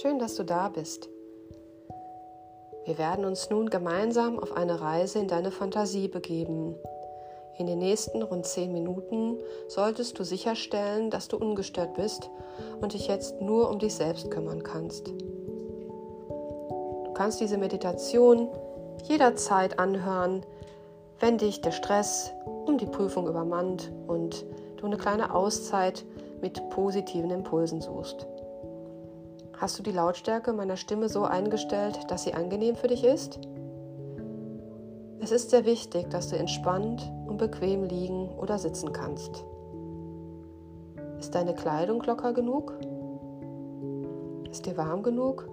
Schön, dass du da bist. Wir werden uns nun gemeinsam auf eine Reise in deine Fantasie begeben. In den nächsten rund zehn Minuten solltest du sicherstellen, dass du ungestört bist und dich jetzt nur um dich selbst kümmern kannst. Du kannst diese Meditation jederzeit anhören, wenn dich der Stress um die Prüfung übermannt und du eine kleine Auszeit mit positiven Impulsen suchst. Hast du die Lautstärke meiner Stimme so eingestellt, dass sie angenehm für dich ist? Es ist sehr wichtig, dass du entspannt und bequem liegen oder sitzen kannst. Ist deine Kleidung locker genug? Ist dir warm genug?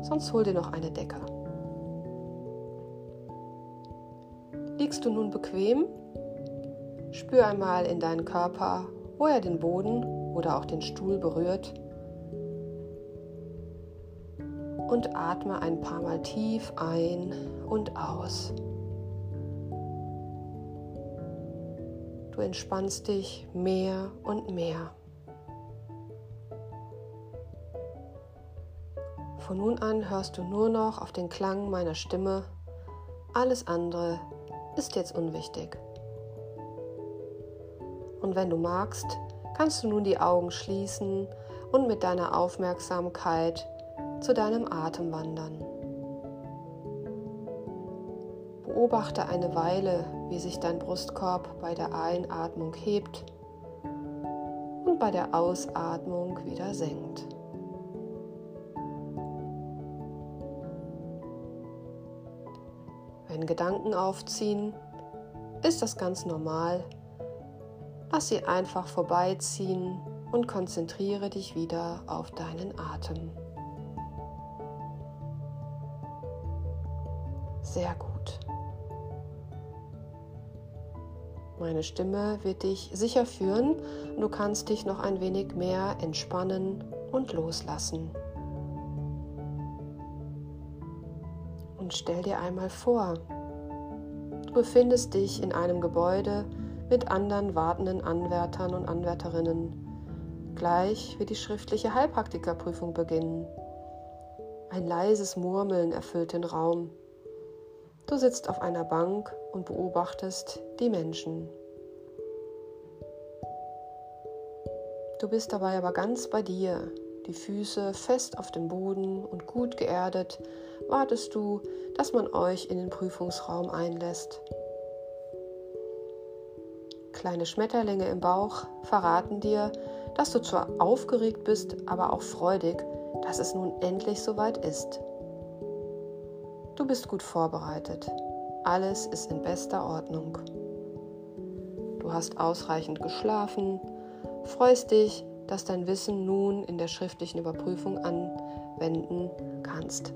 Sonst hol dir noch eine Decke. Liegst du nun bequem? Spür einmal in deinen Körper, wo er den Boden oder auch den Stuhl berührt und atme ein paar Mal tief ein und aus. Du entspannst dich mehr und mehr. Von nun an hörst du nur noch auf den Klang meiner Stimme. Alles andere ist jetzt unwichtig. Und wenn du magst, kannst du nun die Augen schließen und mit deiner Aufmerksamkeit zu deinem Atem wandern. Beobachte eine Weile, wie sich dein Brustkorb bei der Einatmung hebt und bei der Ausatmung wieder senkt. Wenn Gedanken aufziehen, ist das ganz normal. Lass sie einfach vorbeiziehen und konzentriere dich wieder auf deinen Atem. Sehr gut. Meine Stimme wird dich sicher führen und du kannst dich noch ein wenig mehr entspannen und loslassen. Und stell dir einmal vor, du befindest dich in einem Gebäude mit anderen wartenden Anwärtern und Anwärterinnen. Gleich wird die schriftliche Heilpraktikerprüfung beginnen. Ein leises Murmeln erfüllt den Raum. Du sitzt auf einer Bank und beobachtest die Menschen. Du bist dabei aber ganz bei dir, die Füße fest auf dem Boden und gut geerdet, wartest du, dass man euch in den Prüfungsraum einlässt. Kleine Schmetterlinge im Bauch verraten dir, dass du zwar aufgeregt bist, aber auch freudig, dass es nun endlich soweit ist. Du bist gut vorbereitet. Alles ist in bester Ordnung. Du hast ausreichend geschlafen, freust dich, dass dein Wissen nun in der schriftlichen Überprüfung anwenden kannst.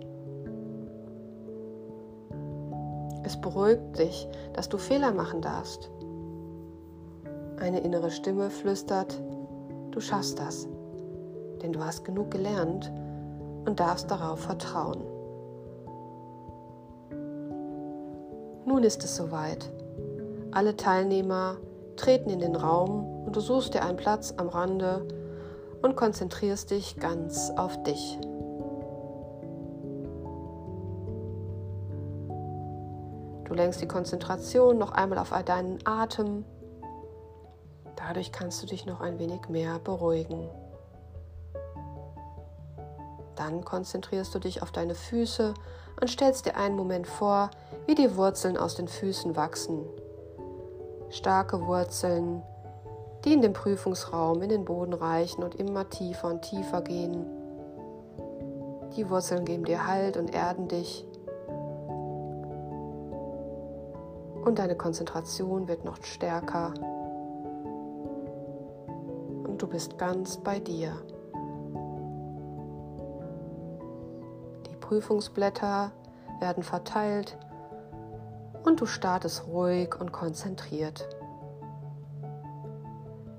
Es beruhigt dich, dass du Fehler machen darfst. Eine innere Stimme flüstert, du schaffst das, denn du hast genug gelernt und darfst darauf vertrauen. Nun ist es soweit. Alle Teilnehmer treten in den Raum und du suchst dir einen Platz am Rande und konzentrierst dich ganz auf dich. Du lenkst die Konzentration noch einmal auf deinen Atem. Dadurch kannst du dich noch ein wenig mehr beruhigen. Dann konzentrierst du dich auf deine Füße und stellst dir einen Moment vor, wie die Wurzeln aus den Füßen wachsen. Starke Wurzeln, die in den Prüfungsraum in den Boden reichen und immer tiefer und tiefer gehen. Die Wurzeln geben dir Halt und erden dich. Und deine Konzentration wird noch stärker. Und du bist ganz bei dir. Prüfungsblätter werden verteilt und du startest ruhig und konzentriert.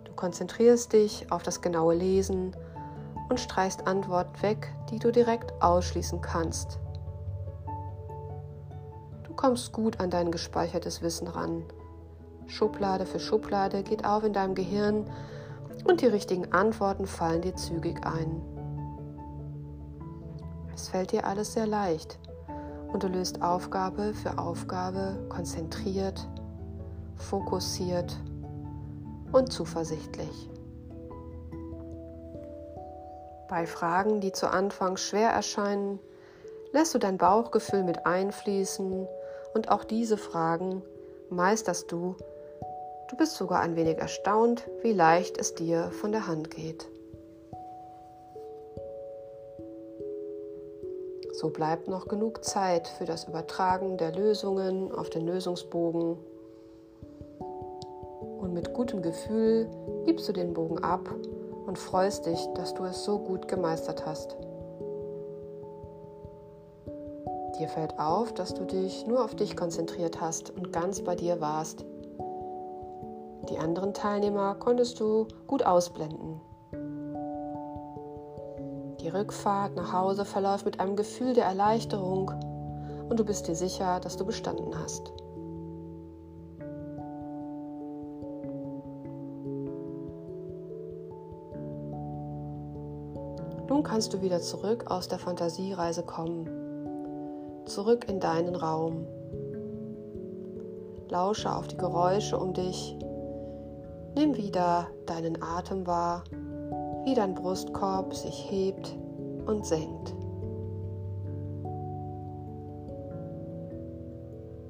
Du konzentrierst dich auf das genaue Lesen und streichst Antworten weg, die du direkt ausschließen kannst. Du kommst gut an dein gespeichertes Wissen ran. Schublade für Schublade geht auf in deinem Gehirn und die richtigen Antworten fallen dir zügig ein. Es fällt dir alles sehr leicht und du löst Aufgabe für Aufgabe konzentriert, fokussiert und zuversichtlich. Bei Fragen, die zu Anfang schwer erscheinen, lässt du dein Bauchgefühl mit einfließen und auch diese Fragen meisterst du. Du bist sogar ein wenig erstaunt, wie leicht es dir von der Hand geht. So bleibt noch genug Zeit für das Übertragen der Lösungen auf den Lösungsbogen. Und mit gutem Gefühl gibst du den Bogen ab und freust dich, dass du es so gut gemeistert hast. Dir fällt auf, dass du dich nur auf dich konzentriert hast und ganz bei dir warst. Die anderen Teilnehmer konntest du gut ausblenden. Die Rückfahrt nach Hause verläuft mit einem Gefühl der Erleichterung und du bist dir sicher, dass du bestanden hast. Nun kannst du wieder zurück aus der Fantasiereise kommen, zurück in deinen Raum. Lausche auf die Geräusche um dich. Nimm wieder deinen Atem wahr, wie dein Brustkorb sich hebt und senkt.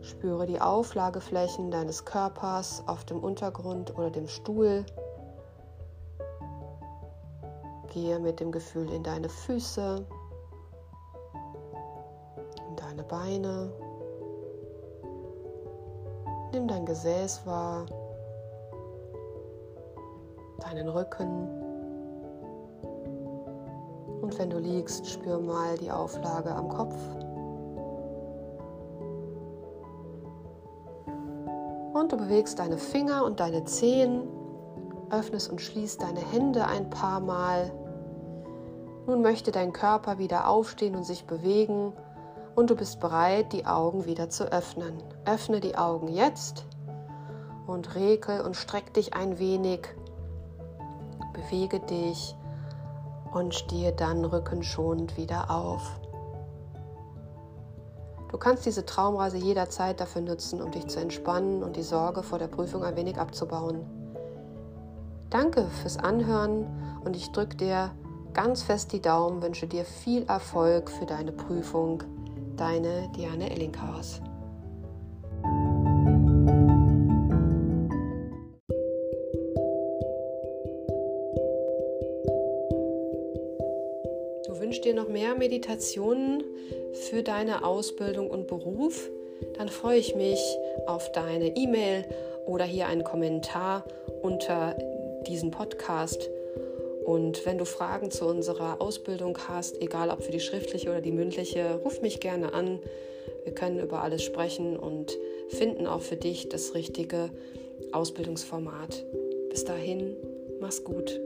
Spüre die Auflageflächen deines Körpers auf dem Untergrund oder dem Stuhl. Gehe mit dem Gefühl in deine Füße, in deine Beine. Nimm dein Gesäß wahr, deinen Rücken. Und wenn du liegst, spür mal die Auflage am Kopf. Und du bewegst deine Finger und deine Zehen, öffnest und schließt deine Hände ein paar Mal nun möchte dein Körper wieder aufstehen und sich bewegen und du bist bereit, die Augen wieder zu öffnen. Öffne die Augen jetzt und rekel und streck dich ein wenig. Bewege dich und stehe dann rückenschonend wieder auf. Du kannst diese Traumreise jederzeit dafür nutzen, um dich zu entspannen und die Sorge vor der Prüfung ein wenig abzubauen. Danke fürs Anhören und ich drücke dir ganz fest die Daumen, wünsche dir viel Erfolg für deine Prüfung. Deine Diane Ellinghaus. Du wünschst dir noch mehr Meditationen für deine Ausbildung und Beruf? Dann freue ich mich auf deine E-Mail oder hier einen Kommentar unter diesem Podcast und wenn du Fragen zu unserer Ausbildung hast, egal ob für die schriftliche oder die mündliche, ruf mich gerne an. Wir können über alles sprechen und finden auch für dich das richtige Ausbildungsformat. Bis dahin, mach's gut.